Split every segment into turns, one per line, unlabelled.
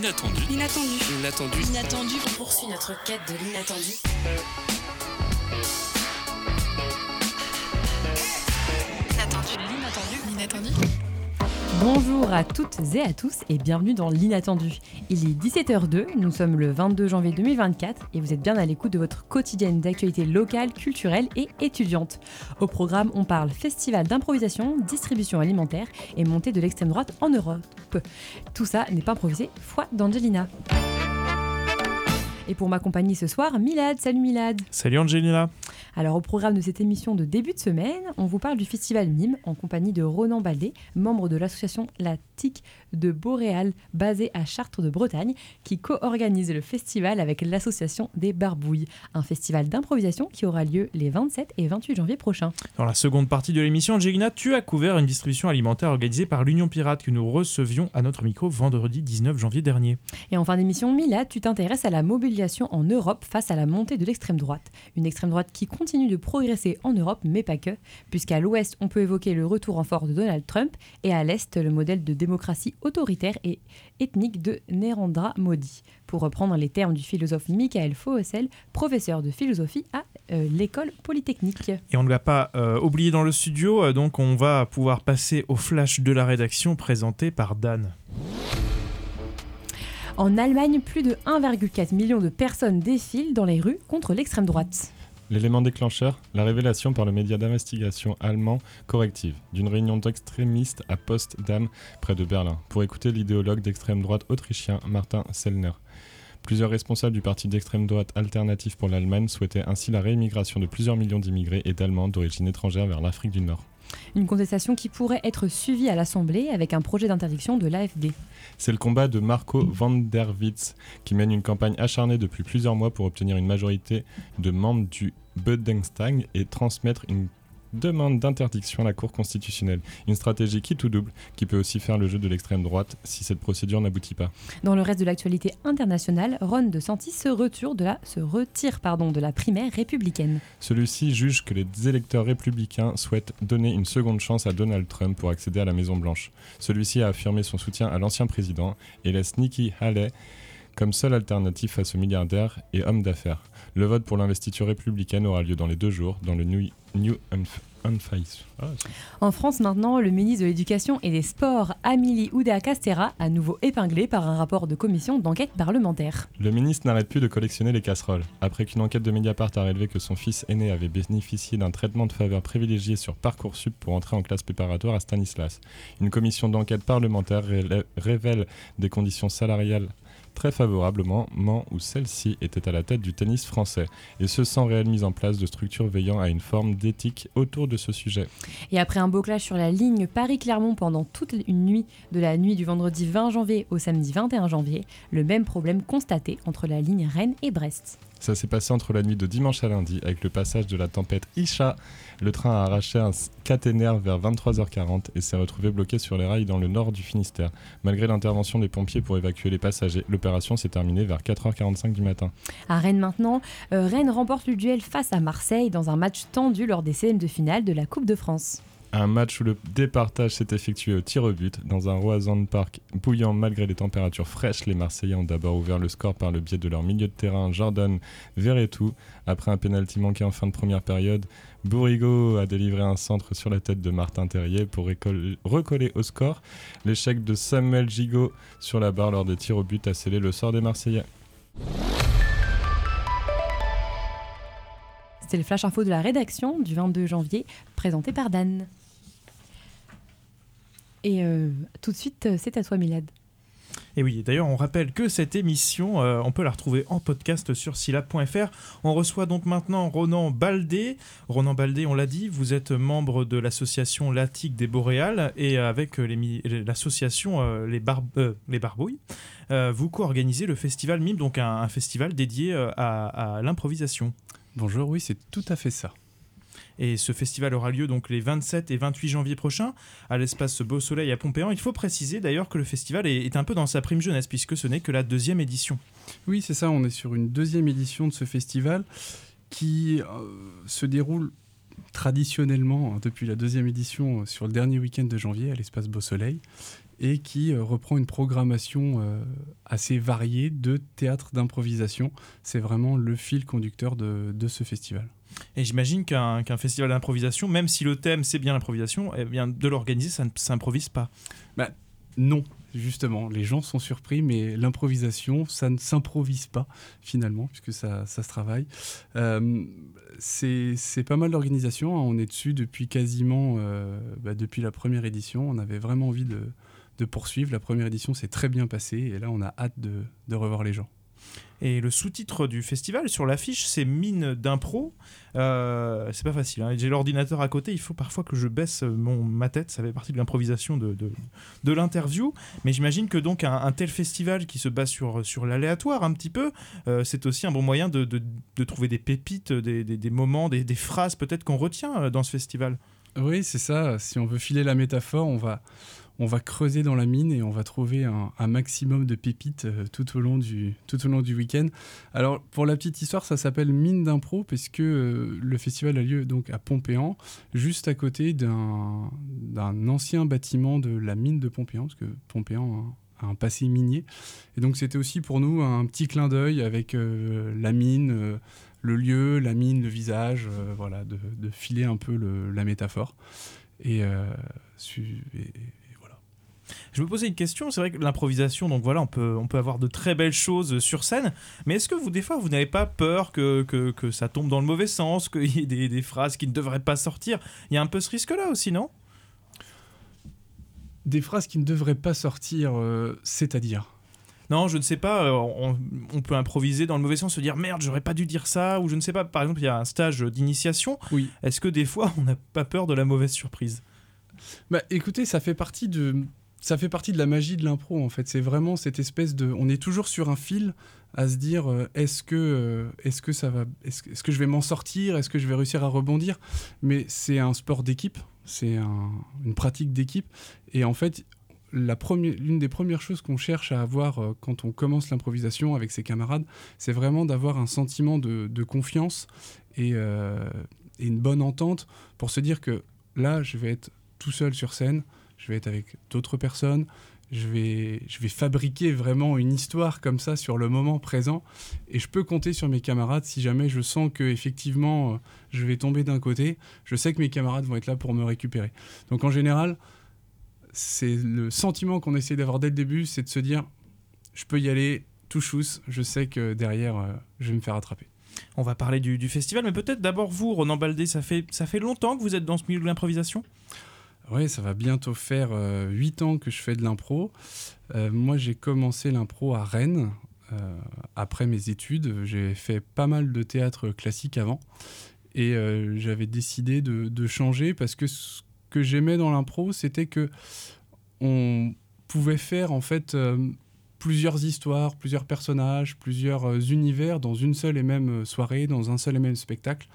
L'inattendu.
L'inattendu.
L'inattendu.
L'inattendu.
On poursuit notre quête de l'inattendu.
Bonjour à toutes et à tous et bienvenue dans l'inattendu. Il est 17h02, nous sommes le 22 janvier 2024 et vous êtes bien à l'écoute de votre quotidienne d'actualité locale, culturelle et étudiante. Au programme, on parle festival d'improvisation, distribution alimentaire et montée de l'extrême droite en Europe. Tout ça n'est pas improvisé, foi d'Angelina. Et pour m'accompagner ce soir, Milad. Salut Milad.
Salut Angelina.
Alors au programme de cette émission de début de semaine, on vous parle du festival Mime en compagnie de Ronan Baldé, membre de l'association La Tic de Boréal basée à Chartres de Bretagne, qui co-organise le festival avec l'association des Barbouilles, un festival d'improvisation qui aura lieu les 27 et 28 janvier prochains.
Dans la seconde partie de l'émission, Angelina, tu as couvert une distribution alimentaire organisée par l'Union Pirate que nous recevions à notre micro vendredi 19 janvier dernier.
Et en fin d'émission, Milad, tu t'intéresses à la mobilisation en Europe face à la montée de l'extrême droite. Une extrême droite qui continue de progresser en Europe, mais pas que, puisqu'à l'ouest, on peut évoquer le retour en force de Donald Trump, et à l'est, le modèle de démocratie autoritaire et ethnique de Nerendra Modi, pour reprendre les termes du philosophe Michael Foessel, professeur de philosophie à euh, l'école polytechnique.
Et on ne l'a pas euh, oublié dans le studio, euh, donc on va pouvoir passer au flash de la rédaction présenté par Dan.
En Allemagne, plus de 1,4 million de personnes défilent dans les rues contre l'extrême droite.
L'élément déclencheur, la révélation par le média d'investigation allemand Corrective d'une réunion d'extrémistes à Potsdam, près de Berlin, pour écouter l'idéologue d'extrême droite autrichien Martin Sellner. Plusieurs responsables du parti d'extrême droite Alternative pour l'Allemagne souhaitaient ainsi la réimmigration de plusieurs millions d'immigrés et d'Allemands d'origine étrangère vers l'Afrique du Nord.
Une contestation qui pourrait être suivie à l'Assemblée avec un projet d'interdiction de l'AFD.
C'est le combat de Marco van der Witz qui mène une campagne acharnée depuis plusieurs mois pour obtenir une majorité de membres du Bundestag et transmettre une demande d'interdiction à la Cour constitutionnelle. Une stratégie qui tout double, qui peut aussi faire le jeu de l'extrême droite si cette procédure n'aboutit pas.
Dans le reste de l'actualité internationale, Ron DeSantis se, retire de la, se retire pardon, de la primaire républicaine.
Celui-ci juge que les électeurs républicains souhaitent donner une seconde chance à Donald Trump pour accéder à la Maison-Blanche. Celui-ci a affirmé son soutien à l'ancien président et laisse Nikki Haley comme seule alternative face aux milliardaires et hommes d'affaires. Le vote pour l'investiture républicaine aura lieu dans les deux jours dans le New, New. Ah,
en France maintenant, le ministre de l'Éducation et des Sports, Amélie Oudéa-Castera, à nouveau épinglé par un rapport de commission d'enquête parlementaire.
Le ministre n'arrête plus de collectionner les casseroles. Après qu'une enquête de Mediapart a révélé que son fils aîné avait bénéficié d'un traitement de faveur privilégié sur Parcoursup pour entrer en classe préparatoire à Stanislas, une commission d'enquête parlementaire révèle des conditions salariales très favorablement où celle-ci était à la tête du tennis français, et ce sans réelle mise en place de structures veillant à une forme d'éthique autour de ce sujet.
Et après un beau clash sur la ligne Paris-Clermont pendant toute une nuit, de la nuit du vendredi 20 janvier au samedi 21 janvier, le même problème constaté entre la ligne Rennes et Brest.
Ça s'est passé entre la nuit de dimanche à lundi avec le passage de la tempête Isha. Le train a arraché un caténaire vers 23h40 et s'est retrouvé bloqué sur les rails dans le nord du Finistère. Malgré l'intervention des pompiers pour évacuer les passagers, l'opération s'est terminée vers 4h45 du matin.
À Rennes maintenant, euh, Rennes remporte le duel face à Marseille dans un match tendu lors des scènes de finale de la Coupe de France.
Un match où le départage s'est effectué au tir au but. Dans un Roison Park bouillant malgré les températures fraîches, les Marseillais ont d'abord ouvert le score par le biais de leur milieu de terrain Jordan Verretou. Après un pénalty manqué en fin de première période, Bourrigo a délivré un centre sur la tête de Martin Terrier pour recoller au score. L'échec de Samuel Gigot sur la barre lors des tirs au but a scellé le sort des Marseillais.
C'était le flash info de la rédaction du 22 janvier, présenté par Dan. Et euh, tout de suite, euh, c'est à toi, Milad.
Et oui, d'ailleurs, on rappelle que cette émission, euh, on peut la retrouver en podcast sur silab.fr. On reçoit donc maintenant Ronan Baldé. Ronan Baldé, on l'a dit, vous êtes membre de l'association Latique des Boréales et avec l'association les, les, Barbouilles, vous co-organisez le festival MIM, donc un, festival dédié à, à l'improvisation.
Bonjour, oui, c'est tout à fait ça.
Et ce festival aura lieu donc les 27 et 28 janvier prochains à l'espace Beau Soleil à Pompéan. Il faut préciser d'ailleurs que le festival est, un peu dans sa prime jeunesse puisque ce n'est que la deuxième édition.
Oui, c'est ça, on est sur une deuxième édition de ce festival qui euh, se déroule traditionnellement hein, depuis la deuxième édition euh, sur le dernier week-end de janvier à l'espace Beau Soleil. et qui euh, reprend une programmation assez variée de théâtre d'improvisation. C'est vraiment le fil conducteur de ce festival.
Et j'imagine qu'un festival d'improvisation, même si le thème c'est bien l'improvisation, eh bien de l'organiser, ça ne s'improvise pas.
Non, justement, les gens sont surpris, mais l'improvisation, ça ne s'improvise pas finalement, puisque ça, ça se travaille. Euh, c'est c'est pas mal d'organisation, hein. on est dessus depuis quasiment, euh, bah, depuis la première édition. On avait vraiment envie de, de poursuivre. La première édition s'est très bien passée, et là on a hâte de, de revoir les gens.
Et le sous-titre du festival sur l'affiche, c'est Mine d'impro. Euh, c'est pas facile. hein. J'ai l'ordinateur à côté, il faut parfois que je baisse mon, ma tête. Ça fait partie de l'improvisation de, de, l'interview. Mais j'imagine que donc un, tel festival qui se base sur, sur l'aléatoire un petit peu, euh, c'est aussi un bon moyen de, de, de trouver des pépites, des, des, des moments, des, des phrases peut-être qu'on retient euh, dans ce festival.
Oui, c'est ça. Si on veut filer la métaphore, on va, on va creuser dans la mine et on va trouver un, maximum de pépites euh, tout au long du, tout au long du week-end. Alors, pour la petite histoire, ça s'appelle Mine d'impro parce que euh, le festival a lieu donc à Pompéan, juste à côté d'un ancien bâtiment de la mine de Pompéan, parce que Pompéan a un passé minier. Et donc, c'était aussi pour nous un petit clin d'œil avec euh, la mine. le lieu, la mine, le visage, voilà, de, filer un peu la métaphore. Et.
Je me posais une question, c'est vrai que l'improvisation, donc voilà, on peut, on peut avoir de très belles choses sur scène, mais est-ce que vous, des fois, vous n'avez pas peur que, que, que ça tombe dans le mauvais sens, qu'il y ait des, des phrases qui ne devraient pas sortir? Il y a un peu ce risque-là aussi, non?
Des phrases qui ne devraient pas sortir, euh, c'est-à-dire?
Non, je ne sais pas, euh, on, on peut improviser dans le mauvais sens, se dire merde, j'aurais pas dû dire ça, ou je ne sais pas, par exemple, il y a un stage d'initiation,
Oui.
est-ce que des fois, on n'a pas peur de la mauvaise surprise?
Bah, écoutez, ça fait partie de ça fait partie de la magie de l'impro en fait. C'est vraiment cette espèce de on est toujours sur un fil à se dire euh, est-ce que euh, est-ce que ça va est-ce que, je vais m'en sortir? Est-ce que je vais réussir à rebondir? Mais c'est un sport d'équipe, c'est un- une pratique d'équipe. Et en fait la première, l'une des premières choses qu'on cherche à avoir euh, quand on commence l'improvisation avec ses camarades, c'est vraiment d'avoir un sentiment de, confiance et une bonne entente pour se dire que là, je vais être tout seul sur scène, je vais être avec d'autres personnes, je vais, je vais fabriquer vraiment une histoire comme ça sur le moment présent, et je peux compter sur mes camarades si jamais je sens que effectivement euh, je vais tomber d'un côté, je sais que mes camarades vont être là pour me récupérer. Donc en général, c'est le sentiment qu'on essaie d'avoir dès le début, c'est de se dire, je peux y aller tout chousse, je sais que derrière, euh, je vais me faire attraper.
On va parler du, festival, mais peut-être d'abord vous, Ronan Baldé, ça fait, ça fait longtemps que vous êtes dans ce milieu de l'improvisation?
Oui, ça va bientôt faire 8 ans que je fais de l'impro. Euh, moi, j'ai commencé l'impro à Rennes. euh, après mes études, j'ai fait pas mal de théâtre classique avant. Et euh, j'avais décidé de, de changer parce que ce que j'aimais dans l'impro, c'était que on pouvait faire en fait euh, plusieurs histoires, plusieurs personnages, plusieurs euh, univers dans une seule et même euh, soirée, dans un seul et même spectacle.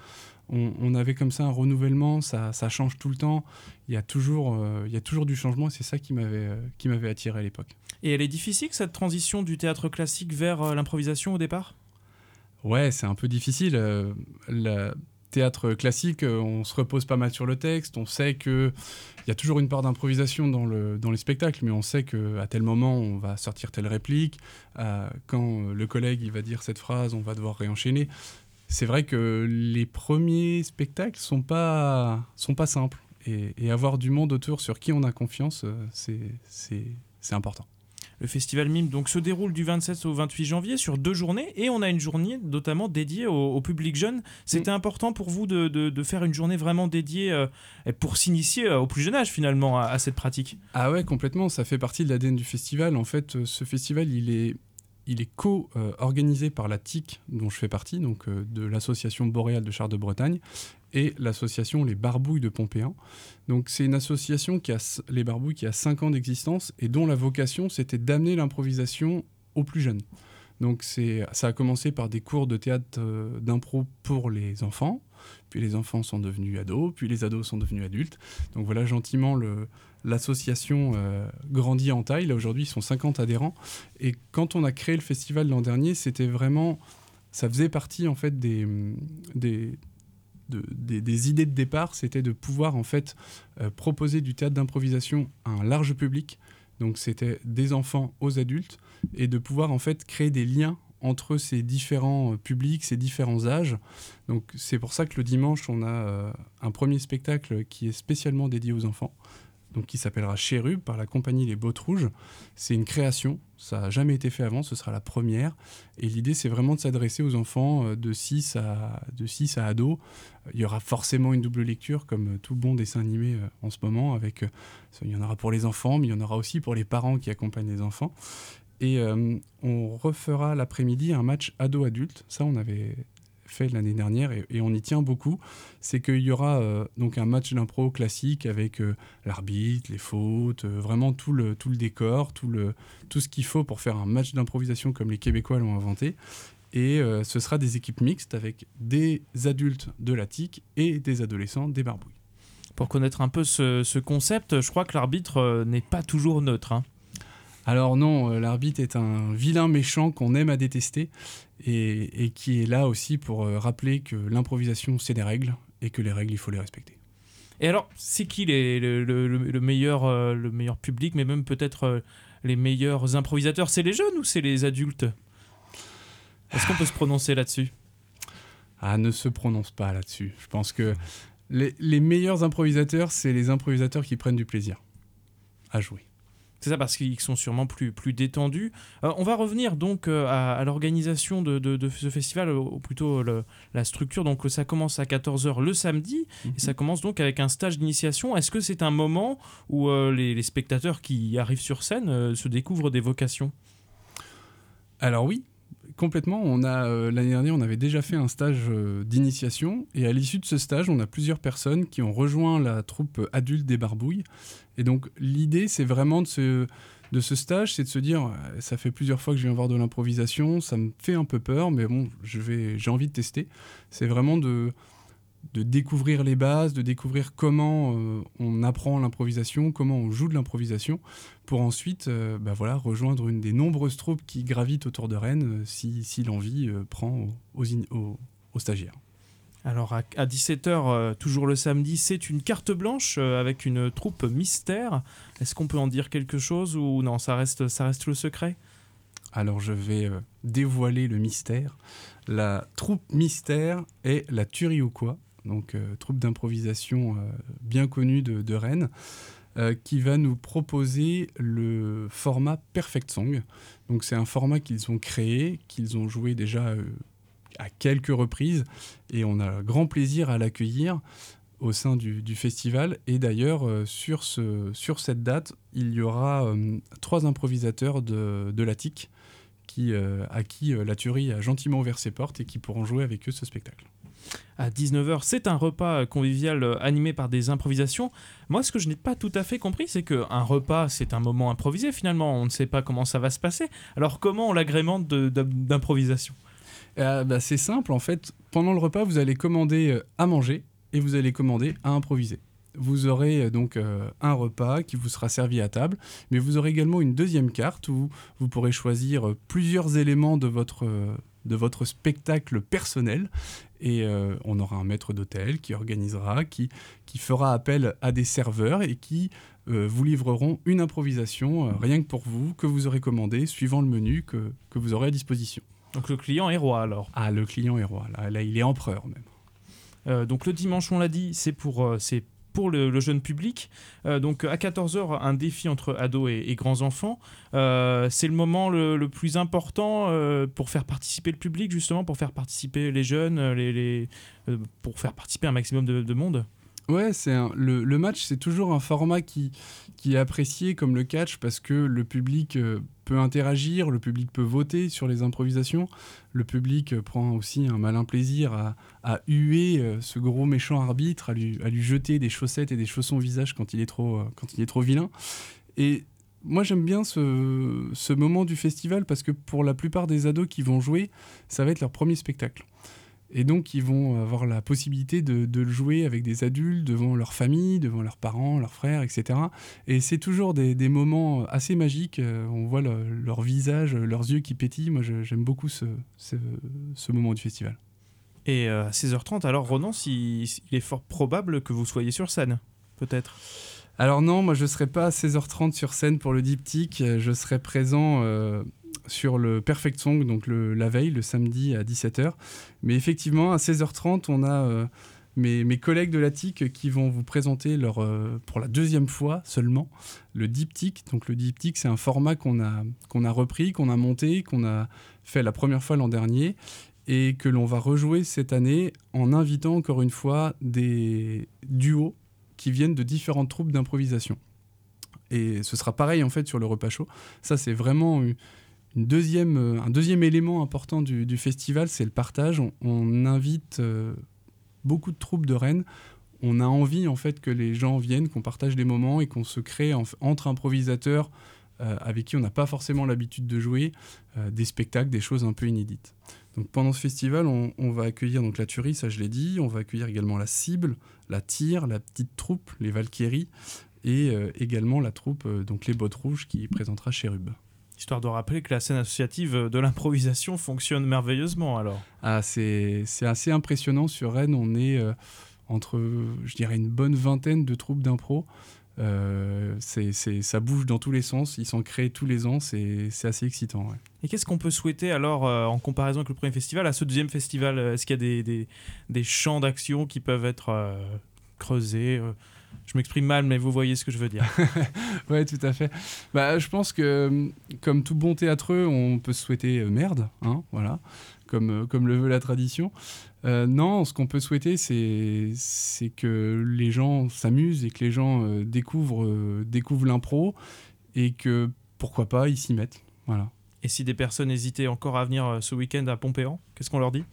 On, on avait comme ça un renouvellement, ça, ça change tout le temps il y a toujours, euh, il y a toujours du changement et c'est ça qui m'avait euh, qui m'avait attiré à l'époque.
Et elle est difficile, cette transition du théâtre classique vers euh, l'improvisation au départ?
Ouais, c'est un peu difficile. le théâtre classique, on se repose pas mal sur le texte. On sait que il y a toujours une part d'improvisation dans le dans les spectacles, mais on sait que à tel moment on va sortir telle réplique. euh, quand le collègue il va dire cette phrase, on va devoir réenchaîner. C'est vrai que les premiers spectacles sont pas sont pas simples et, et avoir du monde autour sur qui on a confiance, euh, c'est important.
Le festival MIME donc, se déroule du 27 au 28 janvier sur deux journées et on a une journée notamment dédiée au, au public jeune. C'était important pour vous de, de- de faire une journée vraiment dédiée euh, pour s'initier euh, au plus jeune âge finalement à, à cette pratique?
Ah ouais, complètement. Ça fait partie de l'ADN du festival. En fait, ce festival, il est, il est co-organisé par la TIC, dont je fais partie, donc euh, de l'association boréale de Chars de Bretagne, et l'association Les Barbouilles de Pompéan. Donc c'est une association qui a, les Barbouilles, qui a 5 ans d'existence et dont la vocation, c'était d'amener l'improvisation aux plus jeunes. Donc ça a commencé par des cours de théâtre euh, d'impro pour les enfants, puis les enfants sont devenus ados, puis les ados sont devenus adultes. Donc voilà gentiment l'association euh, grandit en taille. Là, aujourd'hui, ils sont 50 adhérents. Et quand on a créé le festival l'an dernier, c'était vraiment. Ça faisait partie, en fait, des, des, de- des, des idées de départ. C'était de pouvoir, en fait, euh, proposer du théâtre d'improvisation à un large public, Donc c'était des enfants aux adultes et de pouvoir en fait créer des liens entre ces différents euh, publics, ces différents âges. Donc c'est pour ça que le dimanche, on a euh, un premier spectacle qui est spécialement dédié aux enfants, qui s'appellera Chérub par la compagnie Les Bottes Rouges. C'est une création, ça n'a jamais été fait avant, ce sera la première. Et l'idée, c'est vraiment de s'adresser aux enfants euh, de 6 à, de 6 à ados. Il y aura forcément une double lecture, comme tout bon dessin animé en ce moment. Avec, il y en aura pour les enfants, mais il y en aura aussi pour les parents qui accompagnent les enfants. Et euh, on refera l'après-midi un match ado-adulte. Ça, on avait fait l'année dernière et, on y tient beaucoup. C'est qu'il y aura euh, donc un match d'impro classique avec euh, l'arbitre, les fautes, vraiment tout le, tout le décor, tout, le, tout ce qu'il faut pour faire un match d'improvisation comme les Québécois l'ont inventé. Et ce sera des équipes mixtes avec des adultes de la TIC et des adolescents des barbouilles.
Pour connaître un peu ce, ce concept, je crois que l'arbitre n'est pas toujours neutre. Hein.
Alors non, euh, l'arbitre est un vilain méchant qu'on aime à détester et, qui est là aussi pour euh, rappeler que l'improvisation c'est des règles et que les règles il faut les respecter.
Et alors, c'est qui les, le, meilleur, euh, le meilleur public, mais même peut-être les meilleurs improvisateurs C'est les jeunes ou c'est les adultes? Est-ce qu'on peut se prononcer là-dessus?
Ah, ne se prononce pas là-dessus. Je pense que les, les meilleurs improvisateurs, c'est les improvisateurs qui prennent du plaisir à jouer.
C'est ça parce qu'ils sont sûrement plus, plus détendus. Euh, on va revenir donc euh, à, l'organisation de, de, ce festival, ou plutôt la structure. Donc ça commence à 14h le samedi et ça mhm. commence donc avec un stage d'initiation. Est-ce que c'est un moment où euh, les, les, spectateurs qui arrivent sur scène se découvrent des vocations?
Alors oui, complètement. On a euh, l'année dernière, on avait déjà fait un stage euh, d'initiation et à l'issue de ce stage, on a plusieurs personnes qui ont rejoint la troupe adulte des Barbouilles. Et donc l'idée, c'est vraiment de ce de ce stage, c'est de se dire, euh, ça fait plusieurs fois que je viens voir de l'improvisation, ça me fait un peu peur, mais bon, je vais, j'ai envie de tester. C'est vraiment de de découvrir les bases, de découvrir comment euh, on apprend l'improvisation, comment on joue de l'improvisation, pour ensuite euh, bah voilà, rejoindre une des nombreuses troupes qui gravitent autour de Rennes euh, si, si l'envie prend aux, aux, stagiaires.
Alors à, 17h, toujours le samedi, c'est une carte blanche avec une troupe mystère. Est-ce qu'on peut en dire quelque chose ou non, ça reste, ça reste le secret?
Alors je vais dévoiler le mystère. La troupe mystère est la tuerie ou quoi donc euh, troupe d'improvisation euh, bien connue de, Rennes, euh, qui va nous proposer le format Perfect Song. Donc c'est un format qu'ils ont créé, qu'ils ont joué déjà à quelques reprises, et on a grand plaisir à l'accueillir au sein du, festival. Et d'ailleurs, sur, ce, sur cette date, il y aura trois improvisateurs de, de qui, à qui la tuerie a gentiment ouvert ses portes et qui pourront jouer avec eux ce spectacle
à 19h. C'est un repas convivial euh, animé par des improvisations. Moi, ce que je n'ai pas tout à fait compris, c'est qu'un repas, c'est un moment improvisé finalement. On ne sait pas comment ça va se passer. Alors, comment on l'agrémente d'improvisation?
Euh, bah, C'est simple, en fait. Pendant le repas, vous allez commander euh, à manger et vous allez commander à improviser. Vous aurez donc un repas qui vous sera servi à table, mais vous aurez également une deuxième carte où vous pourrez choisir plusieurs éléments de votre de votre spectacle personnel. Et euh, on aura un maître d'hôtel qui organisera, qui, qui fera appel à des serveurs et qui euh, vous livreront une improvisation euh, rien que pour vous, que vous aurez commandé, suivant le menu que, que, vous aurez à disposition.
Donc le client est roi alors
Ah, le client est roi, là, là il est empereur même.
donc le dimanche, on l'a dit, c'est pour, c'est pour le, jeune public. Euh, donc à 14h, un défi entre ados et, grands enfants. Euh, c'est le moment le, plus important euh, pour faire participer le public, justement, pour faire participer les jeunes, pour faire participer un maximum de monde.
Ouais, c'est le, match, c'est toujours un format qui, qui est apprécié comme le catch parce que le public euh, peut interagir, le public peut voter sur les improvisations, le public euh, prend aussi un malin plaisir à, à huer euh, ce gros méchant arbitre, à lui, à lui jeter des chaussettes et des chaussons au visage quand il est trop, quand il est trop vilain. Et moi j'aime bien ce, ce moment du festival parce que pour la plupart des ados qui vont jouer, ça va être leur premier spectacle. Et donc, ils vont avoir la possibilité de, le jouer avec des adultes, devant leur famille, devant leurs parents, leurs frères, etc. Et c'est toujours des, moments assez magiques. Euh, on voit leur visage, leurs yeux qui pétillent. Moi, j'aime beaucoup ce, moment du festival.
Et euh, à 16h30, alors Ronan, il est fort probable que vous soyez sur scène, peut-être?
Alors non, moi je ne serai pas à 16h30 sur scène pour le diptyque. Je serai présent euh, sur le Perfect Song, donc le, la veille, le samedi à 17h. Mais effectivement, à 16h30, on a euh, mes, mes, collègues de la TIC qui vont vous présenter leur, euh, pour la deuxième fois seulement le diptyque. Donc le diptyque, c'est un format qu'on a, a repris, qu'on a monté, qu'on a fait la première fois l'an dernier et que l'on va rejouer cette année en invitant encore une fois des duos qui viennent de différentes troupes d'improvisation. Et ce sera pareil en fait sur le repas chaud. Ça c'est vraiment deuxième, un deuxième élément important du, festival, c'est le partage. On, invite euh, beaucoup de troupes de Rennes. On a envie en fait que les gens viennent, qu'on partage des moments et qu'on se crée en, entre improvisateurs euh, avec qui on n'a pas forcément l'habitude de jouer, euh, des spectacles, des choses un peu inédites. Donc pendant ce festival, on, va accueillir donc la tuerie, ça je l'ai dit, on va accueillir également la cible, la tire, la petite troupe, les Valkyries, et euh, également la troupe, euh, donc les bottes rouges, qui présentera Chérub.
Histoire de rappeler que la scène associative de l'improvisation fonctionne merveilleusement alors.
Ah, c'est assez impressionnant sur Rennes, on est euh, entre, je dirais, une bonne vingtaine de troupes d'impro. Euh, c'est, ça bouge dans tous les sens, ils s'en créent tous les ans, c'est, assez excitant. Ouais.
Et qu'est-ce qu'on peut souhaiter alors euh, en comparaison avec le premier festival à ce deuxième festival Est-ce qu'il y a des, des, des champs d'action qui peuvent être euh, creusés je m'exprime mal, mais vous voyez ce que je veux dire.
ouais, tout à fait. Bah, je pense que, comme tout bon théâtreux, on peut se souhaiter merde, hein, voilà, comme, comme le veut la tradition. Euh, non, ce qu'on peut souhaiter, c'est que les gens s'amusent et que les gens euh, découvrent, euh, découvrent l'impro et que, pourquoi pas, ils s'y mettent. Voilà.
Et si des personnes hésitaient encore à venir ce week-end à Pompéan, qu'est-ce qu'on leur dit?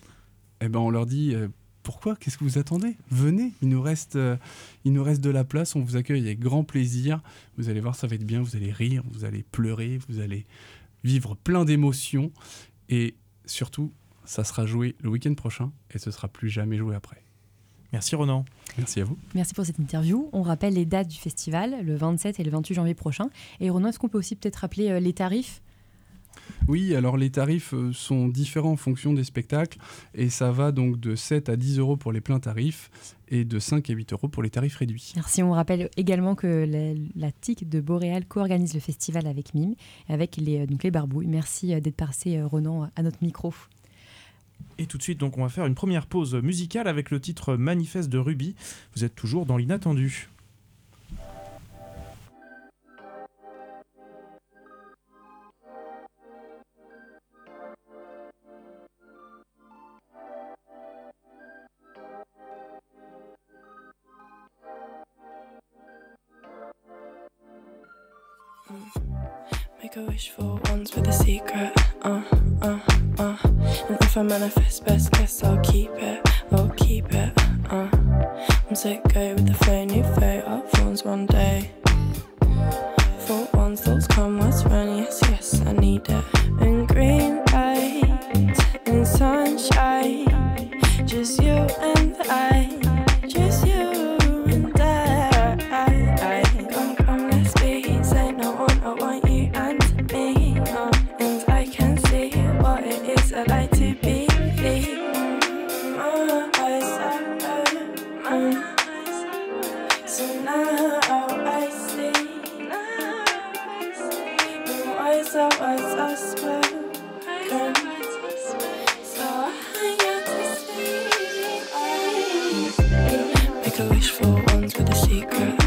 Eh ben, on leur dit pourquoi? Qu'est-ce que vous attendez? Venez, il nous, reste, euh, il nous reste de la place, on vous accueille avec grand plaisir. Vous allez voir, ça va être bien, vous allez rire, vous allez pleurer, vous allez vivre plein d'émotions. Et surtout, ça sera joué le week-end prochain et ce sera plus jamais joué après.
Merci Ronan.
Merci à vous.
Merci pour cette interview. On rappelle les dates du festival, le 27 et le 28 janvier prochain. Et Ronan, est-ce qu'on peut aussi peut-être rappeler euh, les tarifs?
Oui, alors les tarifs euh, sont différents en fonction des spectacles et ça va donc de 7 à 10 euros pour les pleins tarifs et de 5 à 8 euros pour les tarifs réduits.
Merci, on rappelle également que la, la TIC de Boréal co-organise le festival avec MIM, avec les, euh, donc les barbouilles. Merci euh, d'être passé, Ronan, à notre micro.
Et tout de suite, donc, on va faire une première pause musicale avec le titre Manifeste de Ruby. Vous êtes toujours dans l'inattendu.
Manifest best, so now I see. The words are words are spoken. So I got to see. Make a wish for ones with a secret.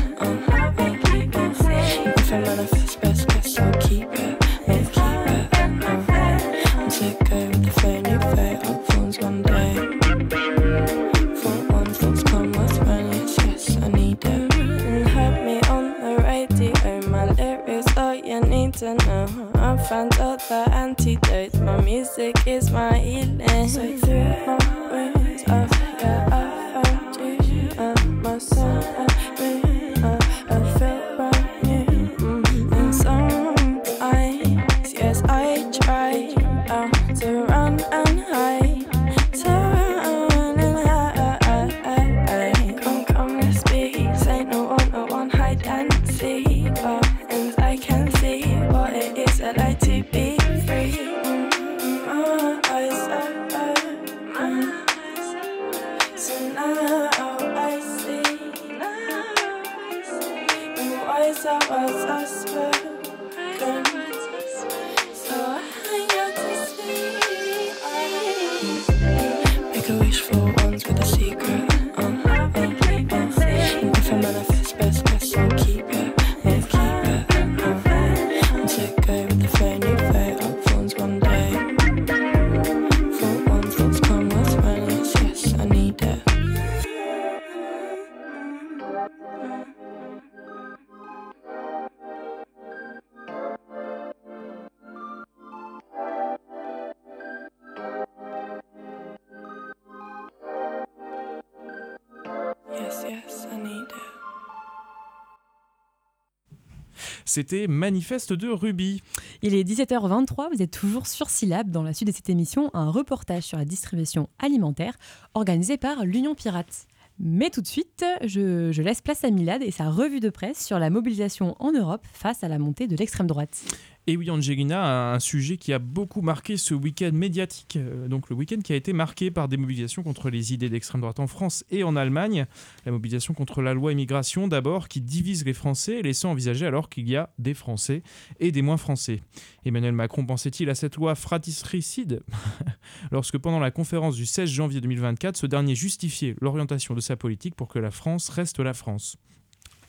C'était Manifeste de Ruby.
Il est 17h23, vous êtes toujours sur Syllab. Dans la suite de cette émission, un reportage sur la distribution alimentaire organisé par l'Union Pirate. Mais tout de suite, je, je laisse place à Milad et sa revue de presse sur la mobilisation en Europe face à la montée de l'extrême droite.
Et oui, Angelina, un sujet qui a beaucoup marqué ce week-end médiatique. Euh, donc le week-end qui a été marqué par des mobilisations contre les idées d'extrême droite en France et en Allemagne. La mobilisation contre la loi immigration d'abord, qui divise les Français, laissant envisager alors qu'il y a des Français et des moins Français. Emmanuel Macron pensait-il à cette loi fratricide? Lorsque pendant la conférence du 16 janvier 2024, ce dernier justifiait l'orientation de sa politique pour que la France reste la France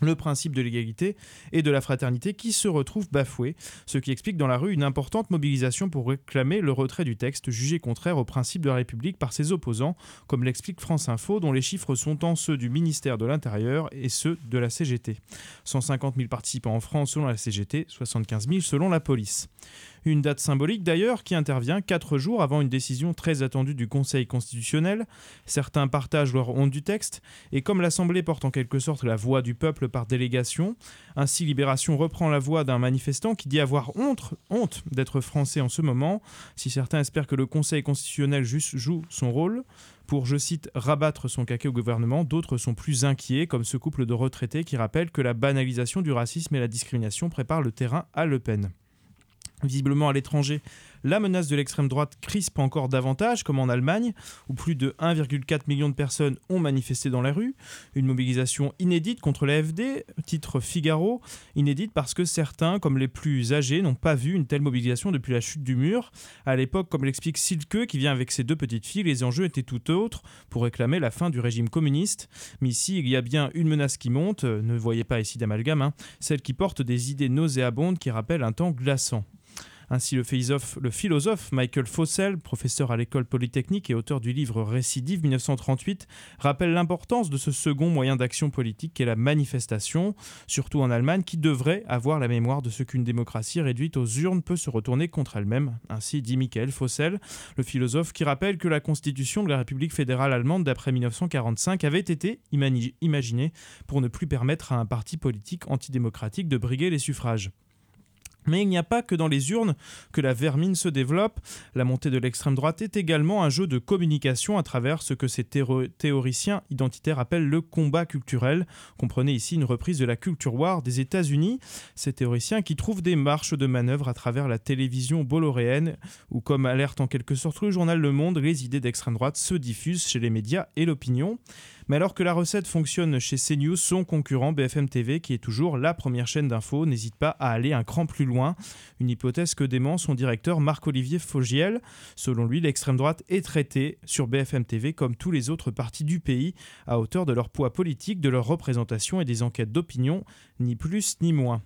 le principe de l'égalité et de la fraternité qui se retrouve bafoué, ce qui explique dans la rue une importante mobilisation pour réclamer le retrait du texte jugé contraire au principe de la République par ses opposants, comme l'explique France Info, dont les chiffres sont tant ceux du ministère de l'Intérieur et ceux de la CGT. 150 000 participants en France selon la CGT, 75 000 selon la police. Une date symbolique d'ailleurs qui intervient quatre jours avant une décision très attendue du Conseil constitutionnel. Certains partagent leur honte du texte, et comme l'Assemblée porte en quelque sorte la voix du peuple par délégation, ainsi Libération reprend la voix d'un manifestant qui dit avoir honte, honte d'être français en ce moment. Si certains espèrent que le Conseil constitutionnel juste joue son rôle, pour, je cite, rabattre son caquet au gouvernement, d'autres sont plus inquiets, comme ce couple de retraités qui rappelle que la banalisation du racisme et la discrimination prépare le terrain à Le Pen. Visiblement à l'étranger, la menace de l'extrême droite crispe encore davantage, comme en Allemagne, où plus de 1,4 million de personnes ont manifesté dans la rue. Une mobilisation inédite contre l'AFD, titre Figaro, inédite parce que certains, comme les plus âgés, n'ont pas vu une telle mobilisation depuis la chute du mur. À l'époque, comme l'explique Silke, qui vient avec ses deux petites filles, les enjeux étaient tout autres pour réclamer la fin du régime communiste. Mais ici, il y a bien une menace qui monte, ne voyez pas ici d'amalgame, hein, celle qui porte des idées nauséabondes qui rappellent un temps glaçant. Ainsi, le philosophe, Michael Fossel, professeur à l'école polytechnique et auteur du livre Récidive 1938, rappelle l'importance de ce second moyen d'action politique qu'est la manifestation, surtout en Allemagne, qui devrait avoir la mémoire de ce qu'une démocratie réduite aux urnes peut se retourner contre elle-même. Ainsi dit Michael Fossel, le philosophe qui rappelle que la constitution de la République fédérale allemande d'après 1945 avait été imaginée pour ne plus permettre à un parti politique antidémocratique de briguer les suffrages. Mais il n'y a pas que dans les urnes que la vermine se développe. La montée de l'extrême droite est également un jeu de communication à travers ce que ces théoriciens identitaires appellent le combat culturel. Comprenez ici une reprise de la culture war des États-Unis. Ces théoriciens qui trouvent des marches de manœuvre à travers la télévision bolloréenne, où, comme alerte en quelque sorte le journal Le Monde, les idées d'extrême droite se diffusent chez les médias et l'opinion. Mais alors que la recette fonctionne chez CNews, son concurrent BFM TV, qui est toujours la première chaîne d'info, n'hésite pas à aller un cran plus loin. Une hypothèse que dément son directeur Marc-Olivier Fogiel. Selon lui, l'extrême droite est traitée sur BFM TV comme tous les autres partis du pays, à hauteur de leur poids politique, de leur représentation et des enquêtes d'opinion, ni plus ni moins.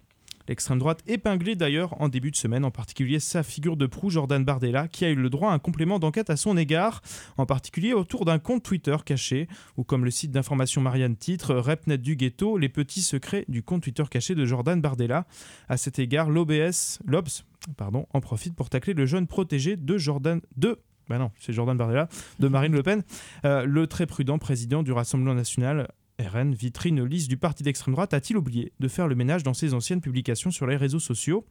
L'extrême droite épinglée d'ailleurs en début de semaine, en particulier sa figure de proue Jordan Bardella, qui a eu le droit à un complément d'enquête à son égard, en particulier autour d'un compte Twitter caché, ou comme le site d'information Marianne titre, Repnet du ghetto, les petits secrets du compte Twitter caché de Jordan Bardella. À cet égard, l'OBS, l'OBS, pardon, en profite pour tacler le jeune protégé de Jordan, de ben non, c'est Jordan Bardella, de Marine Le Pen, euh, le très prudent président du Rassemblement national RN, vitrine lisse du parti d'extrême droite, a-t-il oublié de faire le ménage dans ses anciennes publications sur les réseaux sociaux?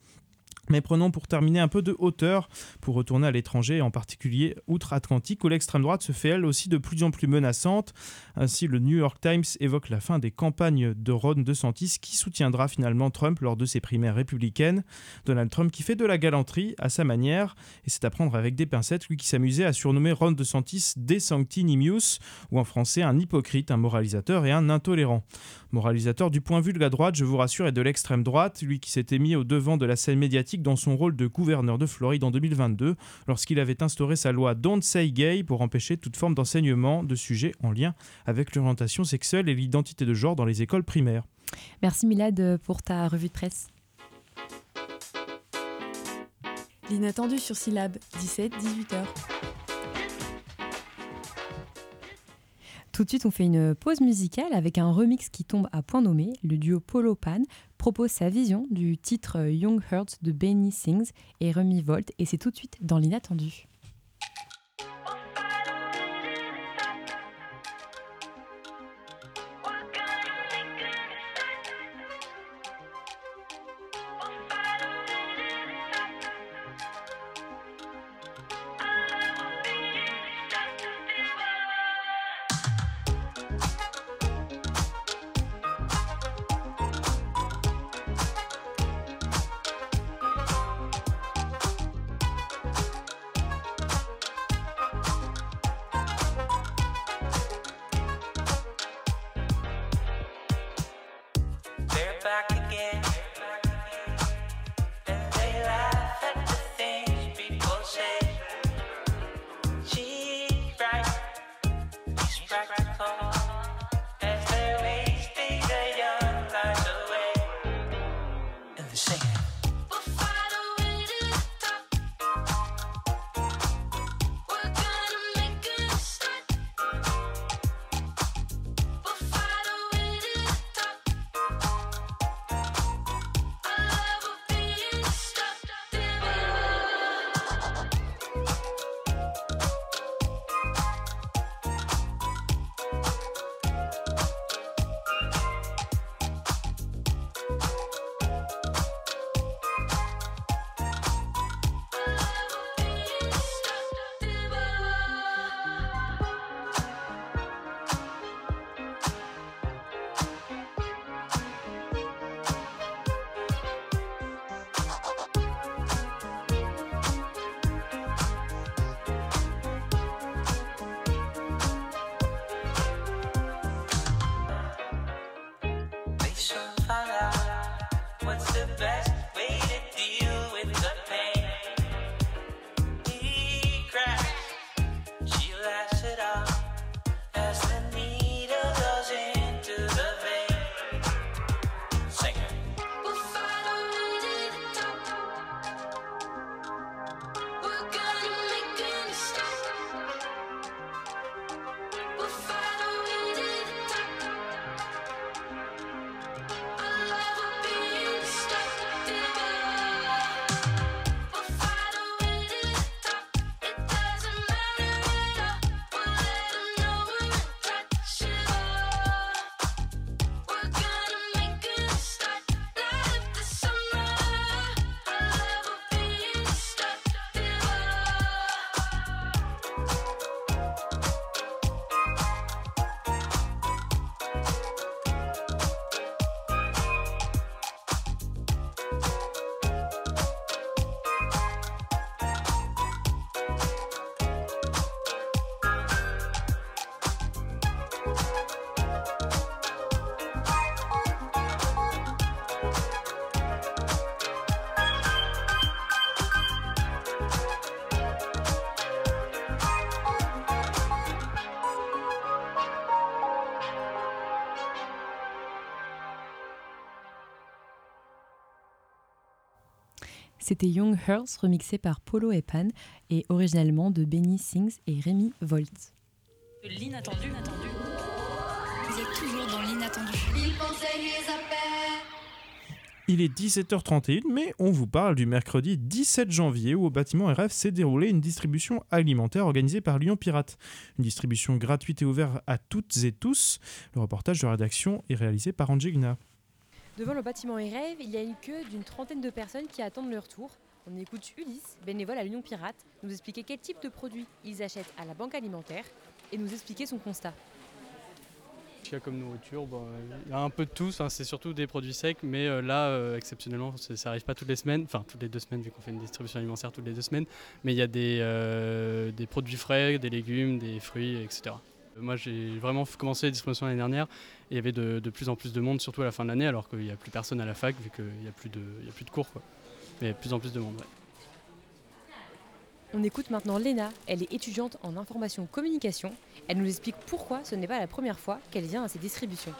Mais prenons pour terminer un peu de hauteur pour retourner à l'étranger, en particulier outre-Atlantique, où l'extrême droite se fait elle aussi de plus en plus menaçante. Ainsi, le New York Times évoque la fin des campagnes de Ron DeSantis, qui soutiendra finalement Trump lors de ses primaires républicaines. Donald Trump qui fait de la galanterie à sa manière, et c'est à prendre avec des pincettes, lui qui s'amusait à surnommer Ron DeSantis De Sanctinimius, ou en français un hypocrite, un moralisateur et un intolérant. Moralisateur du point de vue de la droite, je vous rassure, et de l'extrême droite, lui qui s'était mis au devant de la scène médiatique dans son rôle de gouverneur de Floride en 2022 lorsqu'il avait instauré sa loi Don't Say Gay pour empêcher toute forme d'enseignement de sujets en lien avec l'orientation sexuelle et l'identité de genre dans les écoles primaires.
Merci Milad pour ta revue de presse.
L'inattendu sur Syllab, 17-18h.
Tout de suite, on fait une pause musicale avec un remix qui tombe à point nommé. Le duo Polo Pan propose sa vision du titre Young Hearts de Benny Sings et Remy Volt, et c'est tout de suite dans l'inattendu. C'était Young Hearts remixé par Polo et Pan et originellement de Benny Sings et Rémi Volt.
L'inattendu. Vous êtes toujours dans l'inattendu.
Il est 17h31, mais on vous parle du mercredi 17 janvier où au bâtiment RF s'est déroulée une distribution alimentaire organisée par Lyon Pirate. Une distribution gratuite et ouverte à toutes et tous. Le reportage de rédaction est réalisé par Angelina.
Devant le bâtiment RF, il y a une queue d'une trentaine de personnes qui attendent leur tour. On écoute Ulysse, bénévole à l'Union Pirate, nous expliquer quel type de produits ils achètent à la banque alimentaire et nous expliquer son constat.
qu'il y a comme nourriture Il y a un peu de tout, hein, c'est surtout des produits secs, mais euh, là, euh, exceptionnellement, ça n'arrive pas toutes les semaines, enfin toutes les deux semaines, vu qu'on fait une distribution alimentaire toutes les deux semaines, mais il y a des, euh, des produits frais, des légumes, des fruits, etc. Moi, j'ai vraiment commencé la distribution l'année dernière et il y avait de, de plus en plus de monde, surtout à la fin de l'année, alors qu'il n'y a plus personne à la fac, vu qu'il n'y a, plus de- il y a plus de cours. Quoi. Mais il y a de plus en plus de monde. ouais.
On écoute maintenant Léna, elle est étudiante en information communication. Elle nous explique pourquoi ce n'est pas la première fois qu'elle vient à ces distributions.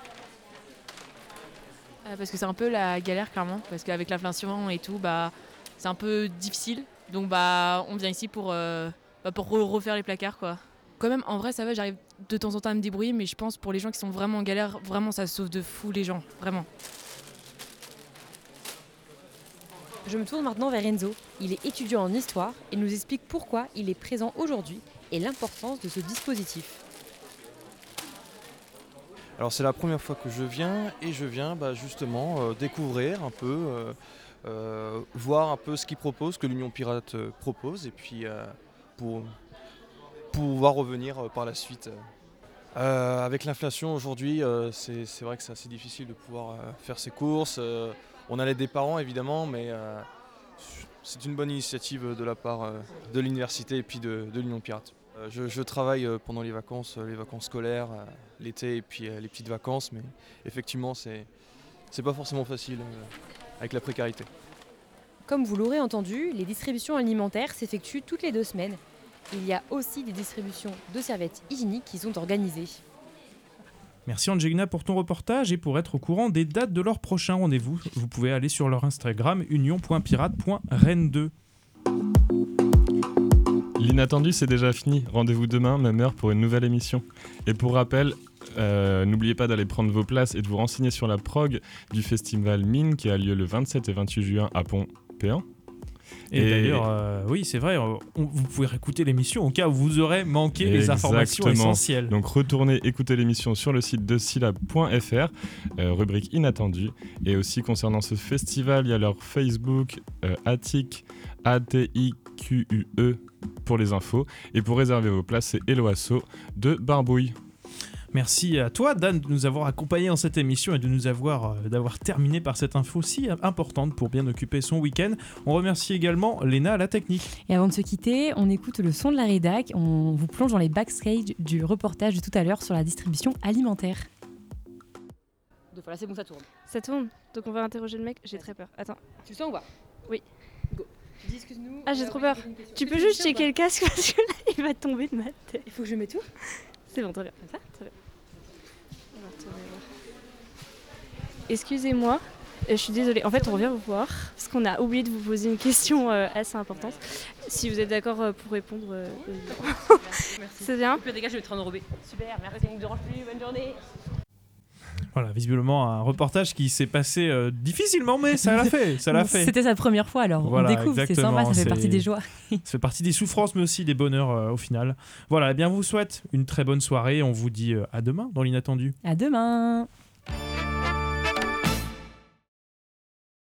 Euh, parce que c'est un peu la galère clairement, parce qu'avec l'inflation et tout, bah, c'est un peu difficile. Donc bah, on vient ici pour, euh, bah, pour re- refaire les placards quoi. Quand même, en vrai, ça va, j'arrive de temps en temps à me débrouiller, mais je pense pour les gens qui sont vraiment en galère, vraiment ça sauve de fou les gens, vraiment.
Je me tourne maintenant vers Enzo. Il est étudiant en histoire et nous explique pourquoi il est présent aujourd'hui et l'importance de ce dispositif.
Alors c'est la première fois que je viens et je viens bah, justement euh, découvrir un peu, euh, euh, voir un peu ce qu'ils proposent, ce que l'Union Pirate propose et puis euh, pour pouvoir revenir euh, par la suite. Euh, avec l'inflation aujourd'hui, euh, c'est c'est vrai que c'est assez difficile de pouvoir euh, faire ses courses. Euh, on a l'aide des parents évidemment, mais euh, c'est une bonne initiative de la part euh, de l'université et puis de, de l'Union Pirate. Euh, je, je travaille euh, pendant les vacances, euh, les vacances scolaires, euh, l'été et puis euh, les petites vacances, mais effectivement c'est c'est pas forcément facile euh, avec la précarité.
Comme vous l'aurez entendu, les distributions alimentaires s'effectuent toutes les deux semaines. Il y a aussi des distributions de serviettes hygiéniques qui sont organisées.
Merci Angelina pour ton reportage et pour être au courant des dates de leur prochain rendez-vous, vous pouvez aller sur leur Instagram union.pirate.rennes2.
L'inattendu, c'est déjà fini. Rendez-vous demain, même heure, pour une nouvelle émission. Et pour rappel, euh, n'oubliez pas d'aller prendre vos places et de vous renseigner sur la prog du festival Mine qui a lieu le 27 et 28 juin à Pont-Péan.
Et,
Et-
d'ailleurs, euh, oui, c'est vrai, euh, on- vous pouvez réécouter l'émission au cas où vous aurez manqué les informations essentielles.
Donc retournez écouter l'émission sur le site de syllab.fr, euh, rubrique inattendu. Et aussi concernant ce festival, il y a leur Facebook, euh, Attic, A-T-I-Q-U-E pour les infos. Et pour réserver vos places, c'est Eloasso de Barbouille.
Merci à toi, Dan, de nous avoir accompagnés dans cette émission et de nous avoir euh, d'avoir terminé par cette info si importante pour bien occuper son week-end. On remercie également Léna à la technique.
Et avant de se quitter, on écoute le son de la rédac. On vous plonge dans les backstage du reportage de tout à l'heure sur la distribution alimentaire.
Deux fois là, c'est bon, ça tourne.
Ça tourne, donc on va interroger le mec. J'ai très peur. Attends.
Tu le sens ou pas?
Oui.
Go. Tu dis excuse-nous.
Ah, j'ai trop peur. Tu peux juste checker le casque parce que là, il va tomber de ma tête.
Il faut que je mette tout?
C'est bon, très bien. Comme ça Très bien. On va retourner voir. Excusez-moi, euh, je suis désolée. En fait, on revient vous voir parce qu'on a oublié de vous poser une question euh, assez importante. Si vous êtes d'accord euh, pour répondre, euh, euh,
Merci.
c'est bien.
Peux dégager, je vais te enrobé. Super, merci. Ne me dérange plus, bonne journée.
Voilà, visiblement un reportage qui s'est passé euh, difficilement, mais ça l'a fait, ça l'a fait.
C'était sa première fois alors.
Voilà,
on découvre, c'est sympa, ça fait partie des joies.
Ça fait partie des souffrances, mais aussi des bonheurs euh, au final. Voilà, eh bien, on vous souhaite une très bonne soirée. On vous dit euh, à demain dans l'inattendu.
À demain